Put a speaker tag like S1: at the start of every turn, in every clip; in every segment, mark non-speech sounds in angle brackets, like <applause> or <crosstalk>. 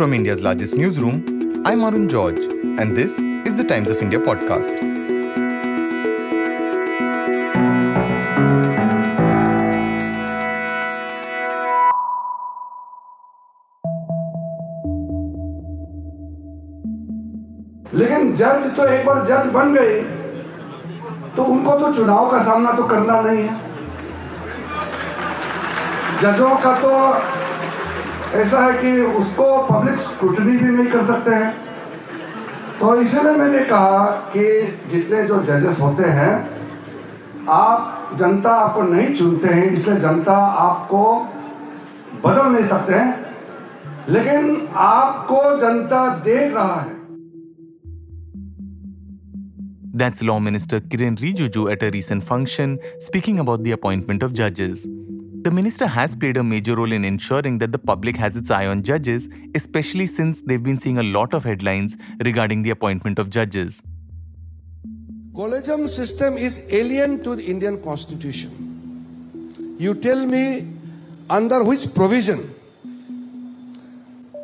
S1: From India's largest newsroom, I'm Arun George, and this is the Times of India podcast.
S2: लेकिन जज तो एक बार जज बन गए तो उनको तो चुनाव का सामना तो करना नहीं है जजों का तो ऐसा है कि उसको पब्लिक स्क्रूटनी भी नहीं कर सकते हैं। तो इसीलिए मैंने कहा कि जितने जो जजेस होते हैं, आप जनता आपको नहीं चुनते हैं, इसलिए जनता आपको बदल नहीं सकते हैं। लेकिन आपको जनता देख रहा है।
S1: That's Law Minister Kiren Rijiju at a recent function, speaking about the appointment of judges. The minister has played a major role in ensuring that the public has its eye on judges, especially since they've been seeing a lot of headlines regarding the appointment of judges.
S2: Collegium system is alien to the Indian constitution. You tell me under which provision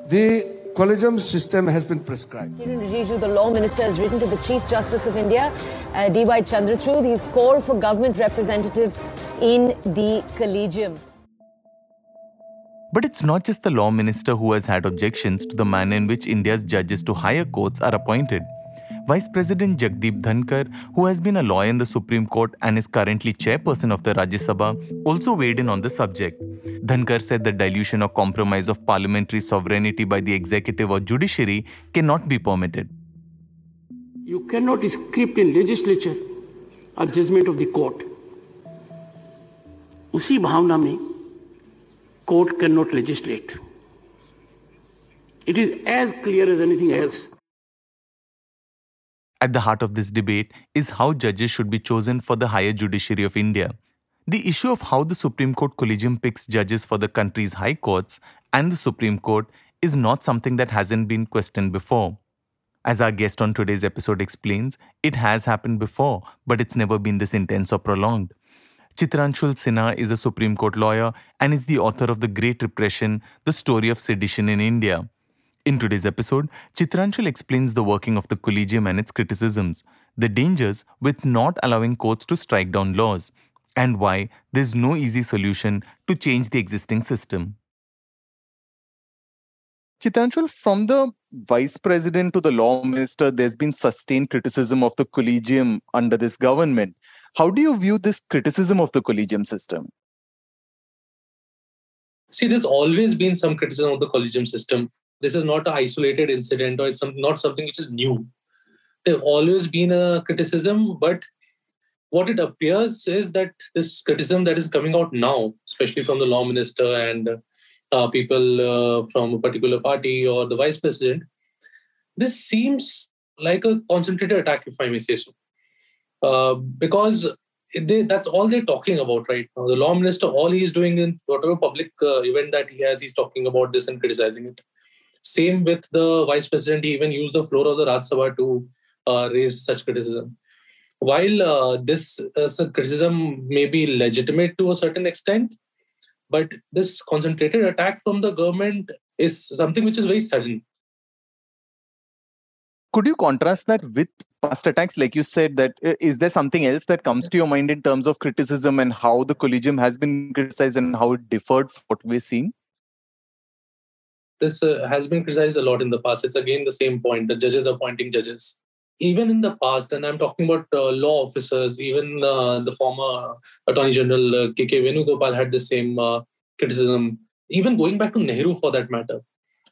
S2: the collegium system has been prescribed.
S3: Kiren Rijiju, the law minister, has written to the Chief Justice of India, uh, D.Y. Chandrachud. He's called for government representatives in the collegium.
S1: But it's not just the law minister who has had objections to the manner in which India's judges to higher courts are appointed. Vice President Jagdeep Dhankhar, who has been a lawyer in the Supreme Court and is currently chairperson of the Rajya Sabha, also weighed in on the subject. Dhankhar said the dilution or compromise of parliamentary sovereignty by the executive or judiciary cannot be permitted.
S4: You cannot script in legislature a judgment of the court. उसी भावना में court cannot legislate. It is as clear as anything else.
S1: At the heart of this debate is how judges should be chosen for the higher judiciary of India. The issue of how the Supreme Court Collegium picks judges for the country's high courts and the Supreme Court is not something that hasn't been questioned before. As our guest on today's episode explains, it has happened before, but it's never been this intense or prolonged. Chitranshul Sinha is a Supreme Court lawyer and is the author of The Great Repression The Story of Sedition in India. In today's episode, Chitranshul explains the working of the collegium and its criticisms, the dangers with not allowing courts to strike down laws, and why there's no easy solution to change the existing system. Chitranshul, from the vice president to the law minister, there's been sustained criticism of the collegium under this government. How do you view this criticism of the collegium system?
S5: See, there's always been some criticism of the collegium system. This is not an isolated incident or it's some, not something which is new. There's always been a criticism, but what it appears is that this criticism that is coming out now, especially from the law minister and uh, people uh, from a particular party or the vice president, this seems like a concentrated attack, if I may say so. Uh, because they, that's all they're talking about right now. The law minister, all he's doing in whatever public uh, event that he has, he's talking about this and criticizing it. Same with the vice president, he even used the floor of the Rajya Sabha to uh, raise such criticism. While uh, this uh, criticism may be legitimate to a certain extent, but this concentrated attack from the government is something which is very sudden.
S1: Could you contrast that with past attacks? Like you said, that is there something else that comes to your mind in terms of criticism and how the collegium has been criticized and how it differed from what we're seeing?
S5: This uh, has been criticized a lot in the past. It's again the same point: the judges appointing judges. Even in the past, and I'm talking about uh, law officers, even uh, the former Attorney General uh, K.K. Venugopal had the same uh, criticism. Even going back to Nehru, for that matter,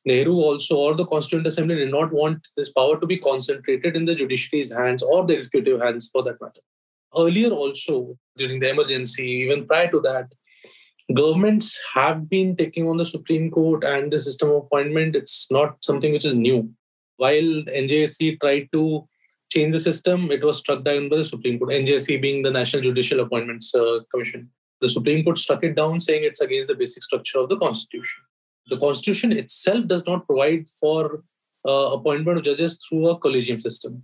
S5: Nehru also or the Constituent Assembly did not want this power to be concentrated in the judiciary's hands or the executive hands for that matter. Earlier, also during the emergency, even prior to that, governments have been taking on the Supreme Court and the system of appointment. It's not something which is new. While NJAC tried to change the system, it was struck down by the Supreme Court, NJAC being the National Judicial Appointments uh, Commission. The Supreme Court struck it down, saying it's against the basic structure of the Constitution the constitution itself does not provide for uh, appointment of judges through a collegium system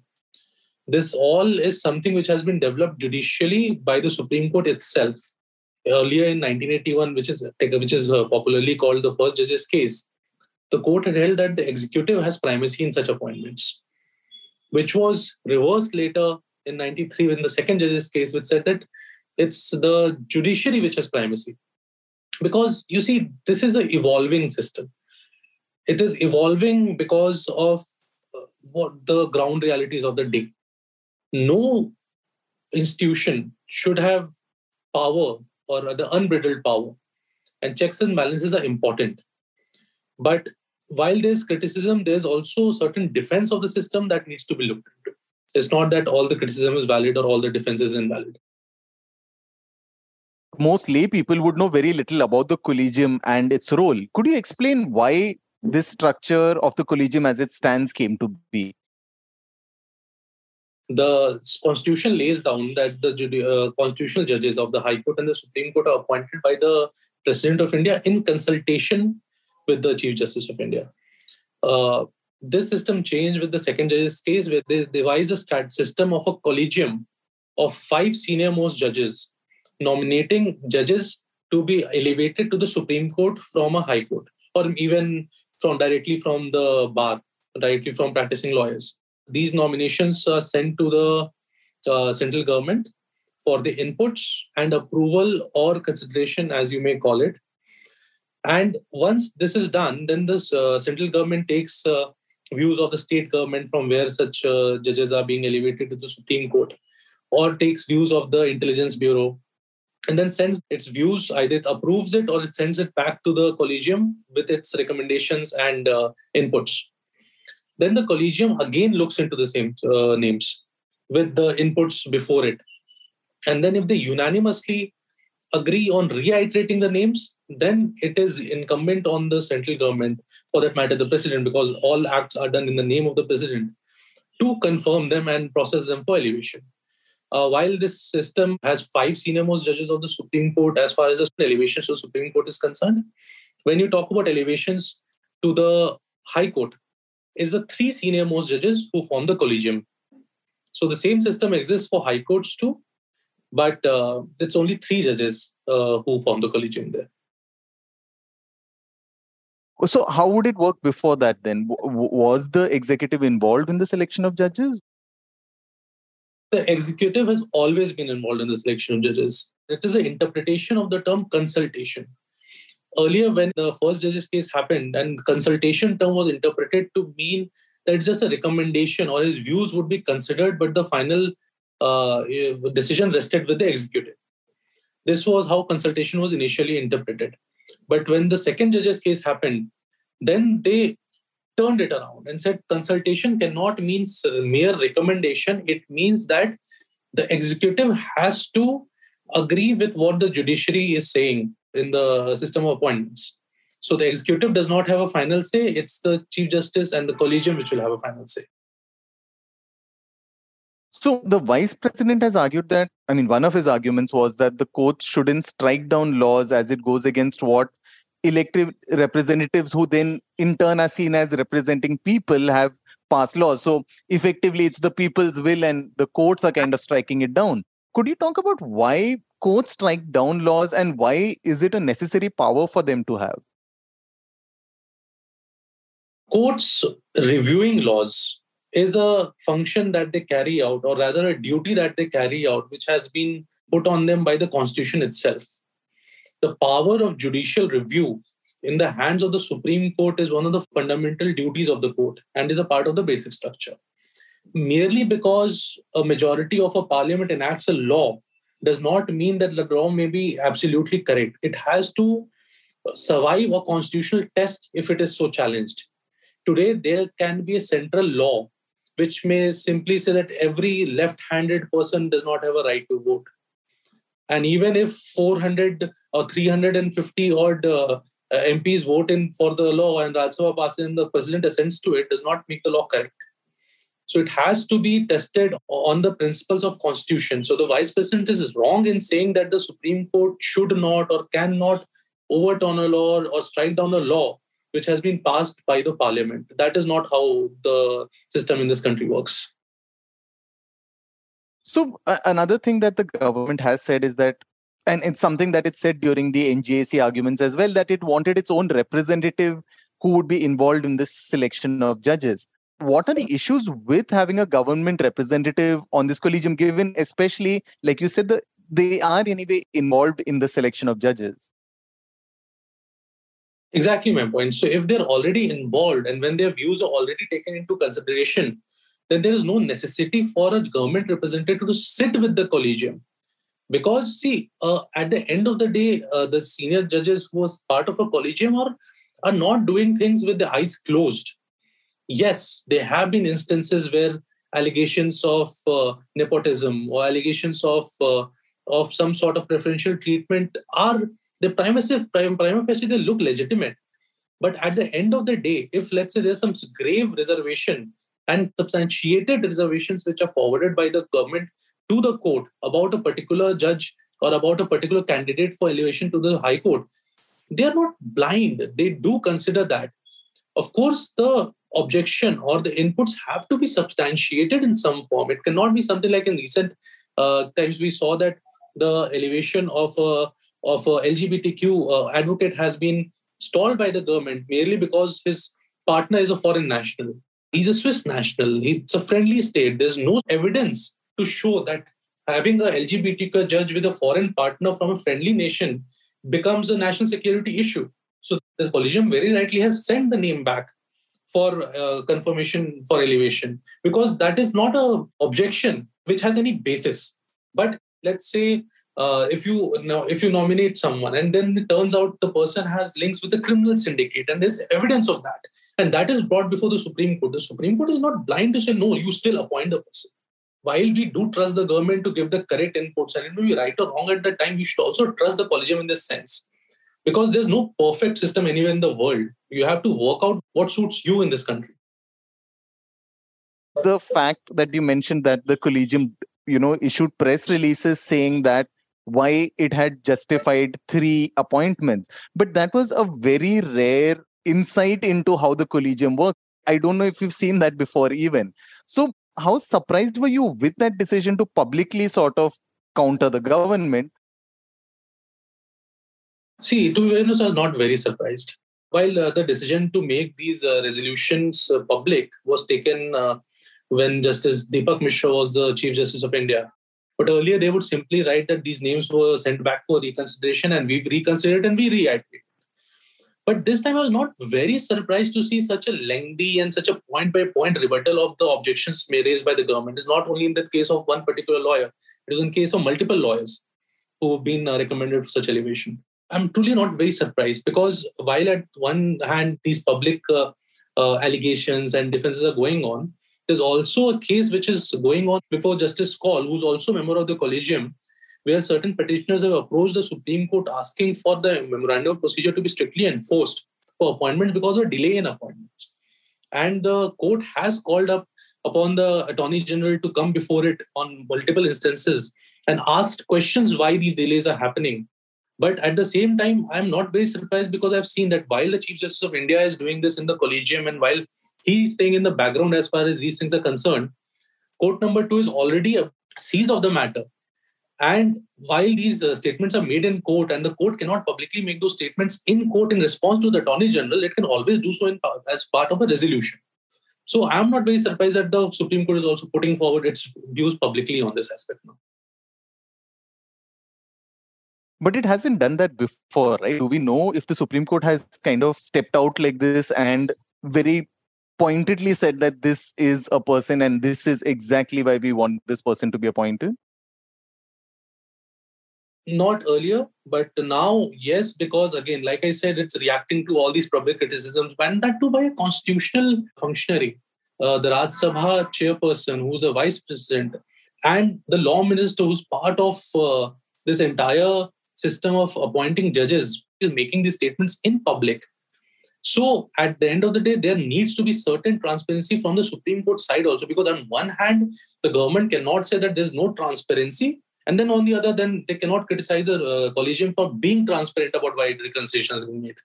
S5: this all is something which has been developed judicially by the supreme court itself earlier in 1981 which is which is uh, popularly called the first judges case the court had held that the executive has primacy in such appointments, which was reversed later in 93 in the second judge's case, which said that it's the judiciary which has primacy. Because you see, this is an evolving system. It is evolving because of uh, what the ground realities of the day. No institution should have power or the unbridled power. And checks and balances are important. But while there's criticism, there's also a certain defense of the system that needs to be looked into. It's not that all the criticism is valid or all the defense is invalid.
S1: Most lay people would know very little about the collegium and its role. Could you explain why this structure of the collegium as it stands came to be?
S5: The constitution lays down that the uh, constitutional judges of the High Court and the Supreme Court are appointed by the President of India in consultation with the Chief Justice of India. Uh, this system changed with the second judge's case, where they devised a system of a collegium of five senior most judges, nominating judges to be elevated to the Supreme Court from a High Court, or even from directly from the bar, directly from practicing lawyers. These nominations are sent to the uh, central government for the inputs and approval or consideration, as you may call it. And once this is done, then the uh, central government takes uh, views of the state government from where such uh, judges are being elevated to the Supreme Court, or takes views of the Intelligence Bureau, and then sends its views, either it approves it or it sends it back to the collegium with its recommendations and uh, inputs. Then the collegium again looks into the same uh, names with the inputs before it. And then if they unanimously agree on reiterating the names, then it is incumbent on the central government, for that matter, the president, because all acts are done in the name of the president, to confirm them and process them for elevation. Uh, while this system has five senior most judges of the Supreme Court as far as the elevation to the Supreme Court is concerned, when you talk about elevations to the High Court, is the three senior most judges who form the collegium. So the same system exists for high courts too, but uh, it's only three judges uh, who form the collegium there.
S1: So, how would it work before that then? W- was the executive involved in the selection of judges?
S5: The executive has always been involved in the selection of judges. It is an interpretation of the term consultation. Earlier, when the first judge's case happened, and consultation term was interpreted to mean that it's just a recommendation or his views would be considered, but the final uh, decision rested with the executive. This was how consultation was initially interpreted. But when the second judge's case happened, then they turned it around and said consultation cannot mean mere recommendation. It means that the executive has to agree with what the judiciary is saying in the system of appointments. So the executive does not have a final say. It's the chief justice and the collegium which will have a final say.
S1: So the vice president has argued that, I mean, one of his arguments was that the courts shouldn't strike down laws as it goes against what elected representatives, who then in turn are seen as representing people, have passed laws. So effectively, it's the people's will, and the courts are kind of striking it down. Could you talk about why courts strike down laws and why is it a necessary power for them to have?
S5: Courts reviewing laws is a function that they carry out, or rather a duty that they carry out, which has been put on them by the Constitution itself. The power of judicial review in the hands of the Supreme Court is one of the fundamental duties of the court and is a part of the basic structure. Merely because a majority of a parliament enacts a law does not mean that the law may be absolutely correct. It has to survive a constitutional test if it is so challenged. Today, there can be a central law which may simply say that every left handed person does not have a right to vote. And even if 400 or 350 odd uh, MPs vote in for the law and Rajya Sabha passes and the president assents to it, does not make the law correct. So it has to be tested on the principles of constitution. So the vice president is wrong in saying that the Supreme Court should not or cannot overturn a law or strike down a law which has been passed by the parliament. That is not how the system in this country works.
S1: So, uh, another thing that the government has said is that, and it's something that it said during the NJAC arguments as well, that it wanted its own representative who would be involved in this selection of judges. What are the issues with having a government representative on this collegium, given especially, like you said, the, they are anyway involved in the selection of judges?
S5: Exactly my point. So if they're already involved and when their views are already taken into consideration, then there is no necessity for a government representative to sit with the collegium. Because, see, uh, at the end of the day, uh, the senior judges who was part of a collegium are, are not doing things with the eyes closed. Yes, there have been instances where allegations of uh, nepotism or allegations of uh, of some sort of preferential treatment are the prima facie, prima facie they look legitimate. But at the end of the day, if let's say there's some grave reservation and substantiated reservations which are forwarded by the government to the court about a particular judge or about a particular candidate for elevation to the high court, they are not blind. They do consider that. Of course, the objection or the inputs have to be substantiated in some form. It cannot be something like in recent uh, times we saw that the elevation of a of a LGBTQ uh, advocate has been stalled by the government merely because his partner is a foreign national. He's a Swiss national. He's a friendly state. There's no evidence to show that having a LGBTQ judge with a foreign partner from a friendly nation becomes a national security issue. So the collegium very rightly has sent the name back for uh, confirmation for elevation. Because that is not a objection which has any basis. But let's say uh, if you if you nominate someone and then it turns out the person has links with a criminal syndicate and there's evidence of that. And that is brought before the supreme court. The supreme court is not blind to say no you still appoint the person. While we do trust the government to give the correct inputs and it may be right or wrong at the time we should also trust the collegium in this sense. Because there's no perfect system anywhere in the world you have to work out what suits you in this country
S1: the fact that you mentioned that the collegium you know issued press releases saying that why it had justified three appointments. But that was a very rare insight into how the collegium works. I don't know if you've seen that before, even. So, how surprised were you with that decision to publicly sort of counter the government?
S5: See, to be honest, I was not very surprised. While uh, the decision to make these uh, resolutions uh, public was taken uh, when Justice Deepak Mishra was the Chief Justice of India, but earlier, they would simply write that these names were sent back for reconsideration and we reconsidered and we reiterated. But this time, I was not very surprised to see such a lengthy and such a point by point rebuttal of the objections raised by the government. It's not only in the case of one particular lawyer, it is in the case of multiple lawyers who have been uh, recommended for such elevation. I'm truly not very surprised because while at one hand, these public uh, uh, allegations and defenses are going on, there's also a case which is going on before Justice Kaul, who's also a member of the collegium, where certain petitioners have approached the Supreme Court asking for the memorandum procedure to be strictly enforced for appointment because of delay in appointments. And the court has called up upon the Attorney General to come before it on multiple instances and asked questions why these delays are happening. But at the same time, I'm not very surprised because I've seen that while the Chief Justice of India is doing this in the collegium and while he's staying in the background as far as these things are concerned. Court number two is already a seized of the matter. And while these uh, statements are made in court and the court cannot publicly make those statements in court in response to the Attorney General, it can always do so in, as part of a resolution. So I'm not very surprised that the Supreme Court is also putting forward its views publicly on this aspect now.
S1: But it hasn't done that before, right? Do we know if the Supreme Court has kind of stepped out like this and very pointedly said that this is a person and this is exactly why we want this person to be appointed?
S5: Not earlier, but now, yes, because again, like I said, it's reacting to all these public criticisms, and that too by a constitutional functionary, uh, the Raj Sabha chairperson, who's a vice president, and the law minister, who's part of uh, this entire system of appointing judges, is making these statements in public. So at the end of the day, there needs to be certain transparency from the Supreme Court side also, because on one hand, the government cannot say that there's no transparency, and then on the other, then they cannot criticize the uh, collegium for being transparent about why the reconciliation has been made.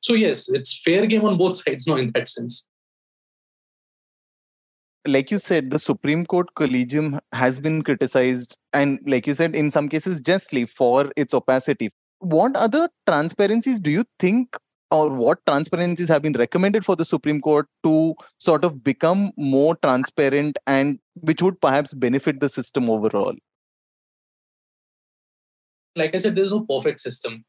S5: So yes, it's fair game on both sides now in that sense.
S1: Like you said, the Supreme Court collegium has been criticized, and like you said, in some cases justly for its opacity. What other transparencies do you think or what transparencies have been recommended for the Supreme Court to sort of become more transparent and which would perhaps benefit the system overall?
S5: Like I said, there's no perfect system.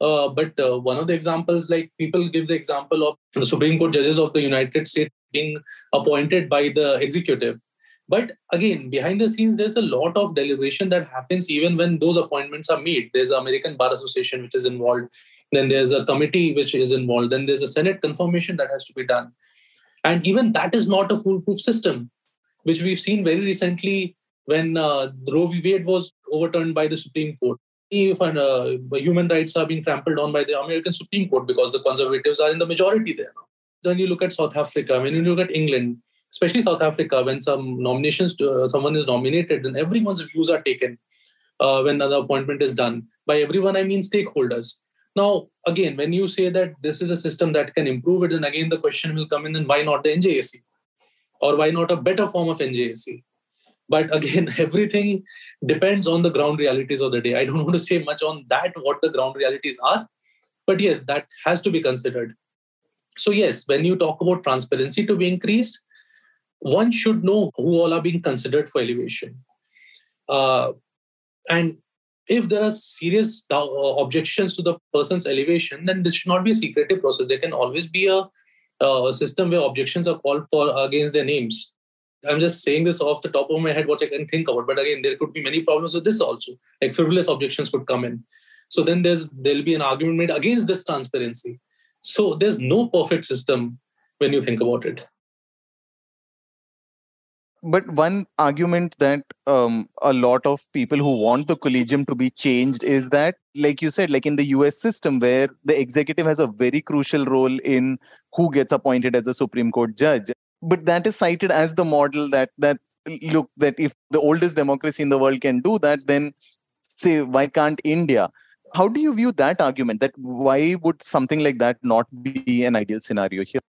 S5: Uh, but uh, one of the examples, like people give the example of the Supreme Court judges of the United States being appointed by the executive. But again, behind the scenes, there's a lot of deliberation that happens even when those appointments are made. There's the American Bar Association which is involved. Then there's a committee which is involved. Then there's a Senate confirmation that has to be done. And even that is not a foolproof system, which we've seen very recently when uh, Roe v. Wade was overturned by the Supreme Court. If uh, human rights are being trampled on by the American Supreme Court because the conservatives are in the majority there. Then you look at South Africa, when you look at England, especially South Africa, when some nominations, to, uh, someone is nominated, then everyone's views are taken uh, when the appointment is done. By everyone, I mean stakeholders. Now, again, when you say that this is a system that can improve it, then again the question will come in: then why not the NJAC, or why not a better form of NJAC? But again, <laughs> everything depends on the ground realities of the day. I don't want to say much on that, what the ground realities are, but yes, that has to be considered. So yes, when you talk about transparency to be increased, one should know who all are being considered for elevation. Uh, and if there are serious uh, objections to the person's elevation, then this should not be a secretive process. There can always be a, a system where objections are called for against their names. I'm just saying this off the top of my head, what I can think about. But again, there could be many problems with this also. Like frivolous objections could come in. So then there's there'll be an argument made against this transparency. So there's no perfect system when you think about it.
S1: But one argument that um, a lot of people who want the collegium to be changed is that like you said like in the us system where the executive has a very crucial role in who gets appointed as a supreme court judge. But that is cited as the model that that look that if the oldest democracy in the world can do that then say why can't india how do you view that argument that why would something like that not be an ideal scenario here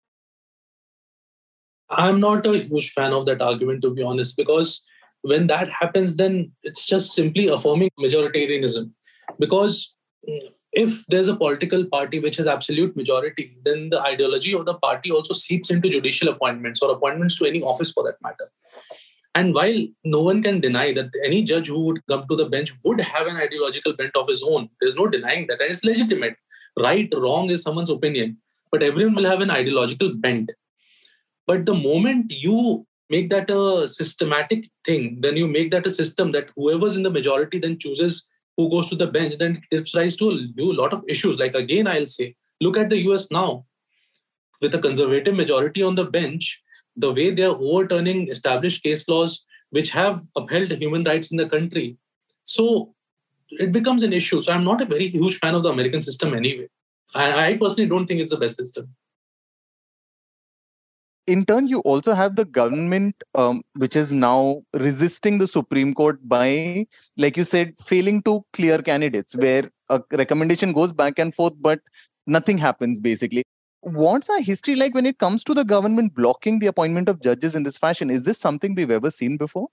S5: I'm not a huge fan of that argument, to be honest, because when that happens, then it's just simply affirming majoritarianism. Because mm, if there's a political party which has absolute majority, then the ideology of the party also seeps into judicial appointments or appointments to any office for that matter. And while no one can deny that any judge who would come to the bench would have an ideological bent of his own, there's no denying that. And it's legitimate. Right, wrong is someone's opinion. But everyone will have an ideological bent. But the moment you make that a systematic thing, then you make that a system that whoever's in the majority then chooses who goes to the bench, then it gives rise to a lot of issues. Like again, I'll say, look at the US now. With a conservative majority on the bench, the way they are overturning established case laws which have upheld human rights in the country. So it becomes an issue. So I'm not a very huge fan of the American system anyway. I, I personally don't think it's the best system
S1: in turn, you also have the government, um, which is now resisting the Supreme Court by, like you said, failing to clear candidates, where a recommendation goes back and forth, but nothing happens basically. What's our history like when it comes to the government blocking the appointment of judges in this fashion? Is this something we've ever seen before?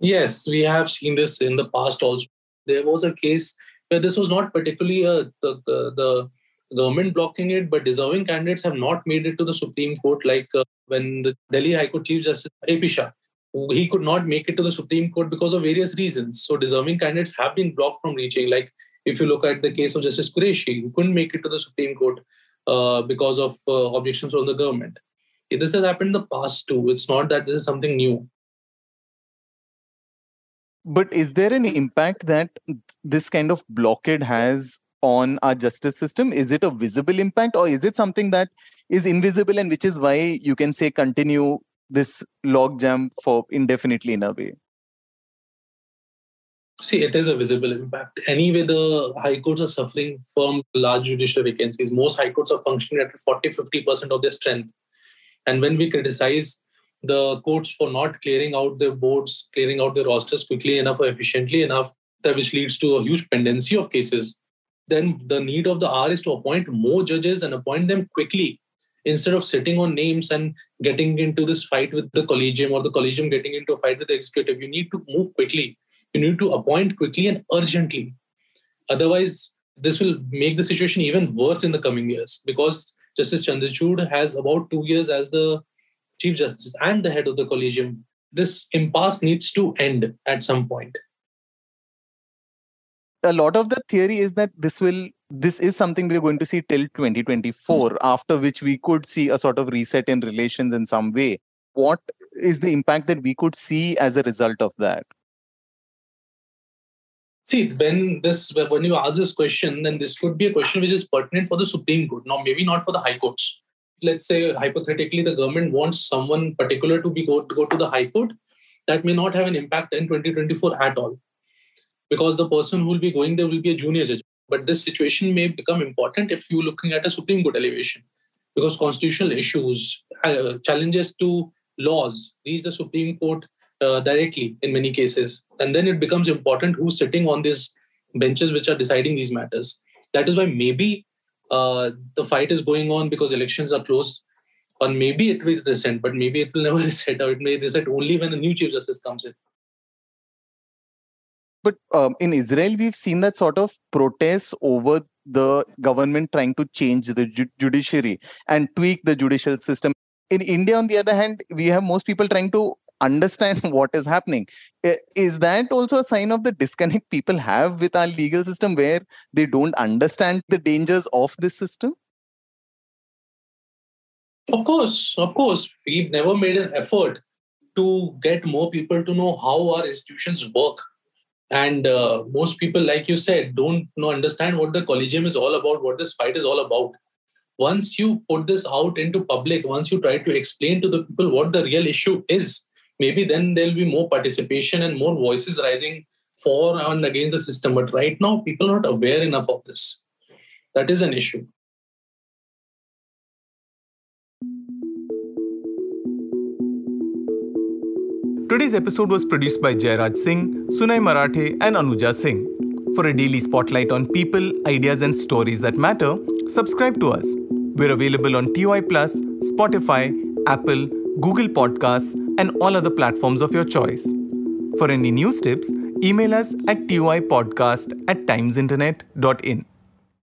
S5: Yes, we have seen this in the past also. There was a case where this was not particularly a, the, the, the government blocking it, but deserving candidates have not made it to the Supreme Court, like uh, when the Delhi High Court Chief Justice A.P. Shah, he could not make it to the Supreme Court because of various reasons. So deserving candidates have been blocked from reaching. Like if you look at the case of Justice Kureshi, he couldn't make it to the Supreme Court uh, because of uh, objections from the government. This has happened in the past too. It's not that this is something new.
S1: But is there an impact that this kind of blockade has on our justice system? Is it a visible impact or is it something that is invisible and which is why you can say continue this logjam for indefinitely in a way?
S5: See, it is a visible impact. Anyway, the high courts are suffering from large judicial vacancies. Most high courts are functioning at 40 50% of their strength. And when we criticize the courts for not clearing out their boards, clearing out their rosters quickly enough or efficiently enough, that which leads to a huge pendency of cases, then the need of the hour is to appoint more judges and appoint them quickly instead of sitting on names and getting into this fight with the collegium or the collegium getting into a fight with the executive. You need to move quickly. You need to appoint quickly and urgently. Otherwise, this will make the situation even worse in the coming years because Justice Chandrachud has about two years as the Chief Justice and the head of the collegium. This impasse needs to end at some point.
S6: A lot of the theory is that this will this is something we're going to see till 2024 mm-hmm. after which we could see a sort of reset in relations in some way what is the impact that we could see as a result of that
S5: see when this when you ask this question then this would be a question which is pertinent for the supreme court. Now maybe not for the high courts. Let's say hypothetically the government wants someone particular to be go, to go to the high court that may not have an impact in 2024 at all. Because the person who will be going there will be a junior judge. But this situation may become important if you're looking at a supreme court elevation. Because constitutional issues uh, challenges to laws reach the supreme court uh, directly in many cases. And then it becomes important who's sitting on these benches which are deciding these matters. That is why maybe uh, the fight is going on because elections are close. Or maybe it will reset, but maybe it will never <laughs> reset, or it may reset only when a new chief justice comes in.
S6: But um, in Israel, we've seen that sort of protests over the government trying to change the ju- judiciary and tweak the judicial system. In India, on the other hand, we have most people trying to understand <laughs> what is happening. Is that also a sign of the disconnect people have with our legal system where they don't understand the dangers of this system?
S5: Of course of course. We've never made an effort to get more people to know how our institutions work. And uh, most people like you said don't know understand what the collegium is all about what this fight is all about. Once you put this out into public once you try to explain to the people what the real issue is maybe then there'll be more participation and more voices rising for and against the system. But right now, people are not aware enough of this. That is an issue.
S1: Today's episode was produced by Jairaj Singh, Sunay Marathe, and Anuja Singh. For a daily spotlight on people, ideas, and stories that matter, subscribe to us. We're available on TOI Plus, Spotify, Apple, Google Podcasts, and all other platforms of your choice. For any news tips, email us at toipodcast at timesinternet.in.